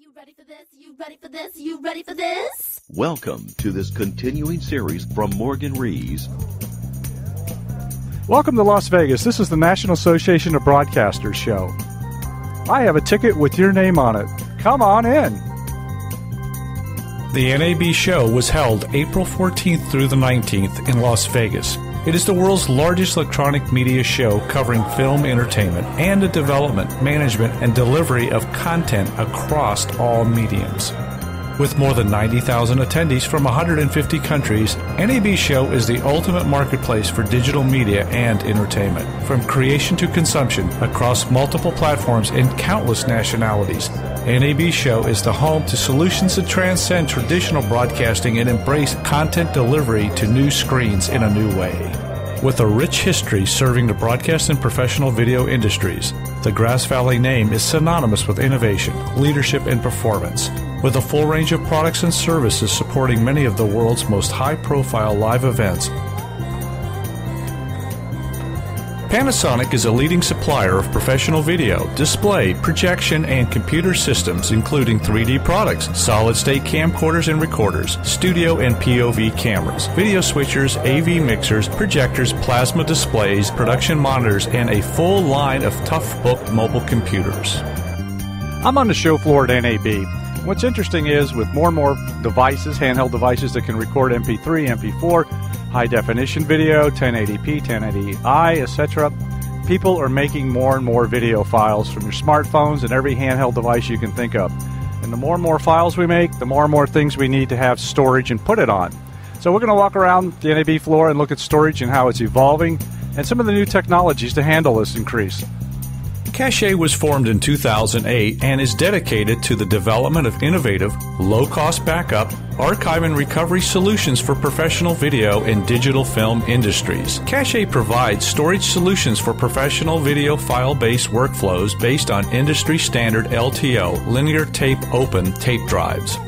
you ready for this? You ready for this? You ready for this? Welcome to this continuing series from Morgan Rees. Welcome to Las Vegas. This is the National Association of Broadcasters show. I have a ticket with your name on it. Come on in. The NAB show was held April 14th through the 19th in Las Vegas. It is the world's largest electronic media show covering film entertainment and the development, management, and delivery of content across all mediums. With more than 90,000 attendees from 150 countries, NAB Show is the ultimate marketplace for digital media and entertainment. From creation to consumption across multiple platforms and countless nationalities, NAB Show is the home to solutions that transcend traditional broadcasting and embrace content delivery to new screens in a new way. With a rich history serving the broadcast and professional video industries, the Grass Valley name is synonymous with innovation, leadership, and performance. With a full range of products and services supporting many of the world's most high profile live events, Panasonic is a leading supplier of professional video, display, projection, and computer systems, including 3D products, solid state camcorders and recorders, studio and POV cameras, video switchers, AV mixers, projectors, plasma displays, production monitors, and a full line of Toughbook mobile computers. I'm on the show floor at NAB. What's interesting is with more and more devices, handheld devices that can record MP3, MP4, high definition video, 1080p, 1080i, etc., people are making more and more video files from your smartphones and every handheld device you can think of. And the more and more files we make, the more and more things we need to have storage and put it on. So we're going to walk around the NAB floor and look at storage and how it's evolving and some of the new technologies to handle this increase. Cache was formed in 2008 and is dedicated to the development of innovative, low cost backup, archive, and recovery solutions for professional video and digital film industries. Cache provides storage solutions for professional video file based workflows based on industry standard LTO, linear tape open tape drives.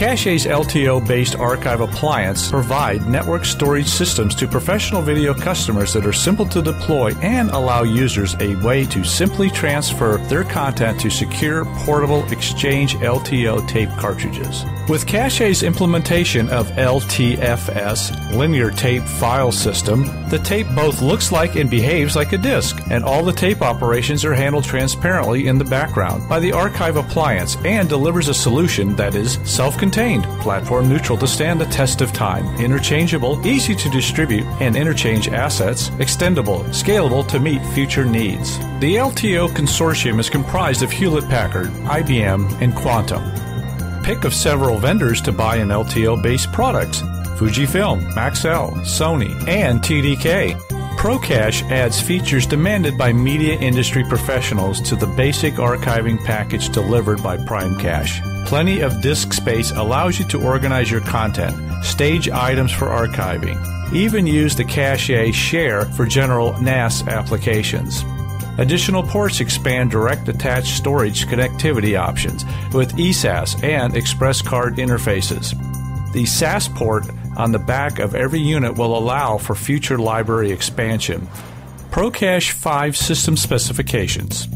Cache's LTO based archive appliance provide network storage systems to professional video customers that are simple to deploy and allow users a way to simply transfer their content to secure portable exchange LTO tape cartridges. With Cache's implementation of LTFS, linear tape file system, the tape both looks like and behaves like a disk, and all the tape operations are handled transparently in the background by the archive appliance and delivers a solution that is self contained, platform neutral to stand the test of time, interchangeable, easy to distribute and interchange assets, extendable, scalable to meet future needs. The LTO consortium is comprised of Hewlett Packard, IBM, and Quantum. Pick of several vendors to buy an LTO based products Fujifilm, Maxell, Sony, and TDK. ProCache adds features demanded by media industry professionals to the basic archiving package delivered by Primecache. Plenty of disk space allows you to organize your content, stage items for archiving, even use the Cache Share for general NAS applications. Additional ports expand direct attached storage connectivity options with eSAS and Express Card interfaces. The SAS port on the back of every unit will allow for future library expansion. ProCache 5 system specifications.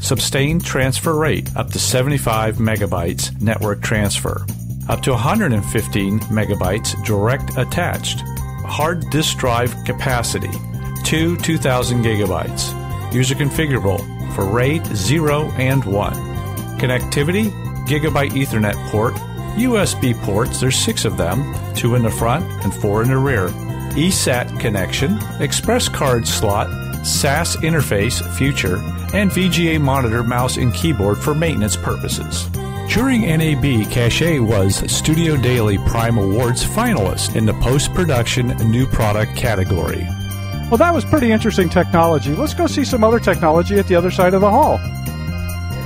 Sustained transfer rate up to 75 megabytes network transfer. Up to 115 megabytes direct attached. Hard disk drive capacity. 2 2000 gigabytes. User configurable for RAID 0 and 1. Connectivity Gigabit Ethernet port USB ports, there's six of them, two in the front and four in the rear. eSAT connection, express card slot, SAS interface, future, and VGA monitor, mouse, and keyboard for maintenance purposes. During NAB, Cache was Studio Daily Prime Awards finalist in the post production new product category. Well, that was pretty interesting technology. Let's go see some other technology at the other side of the hall.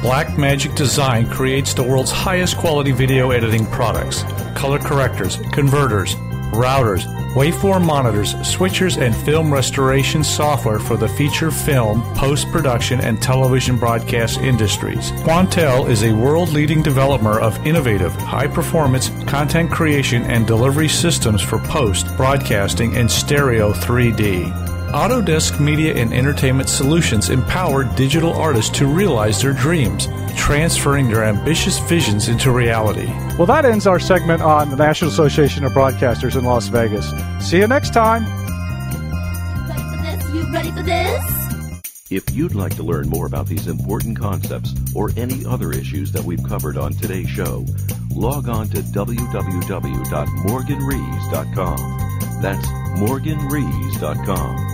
Blackmagic Design creates the world's highest quality video editing products color correctors, converters, routers, waveform monitors, switchers, and film restoration software for the feature film, post production, and television broadcast industries. Quantel is a world leading developer of innovative, high performance content creation and delivery systems for post, broadcasting, and stereo 3D. Autodesk Media and Entertainment Solutions empower digital artists to realize their dreams. transferring their ambitious visions into reality. Well, that ends our segment on the National Association of Broadcasters in Las Vegas. See you next time. Ready for this? You ready for this? If you'd like to learn more about these important concepts or any other issues that we've covered on today's show, log on to www.morganrees.com. That's morganrees.com.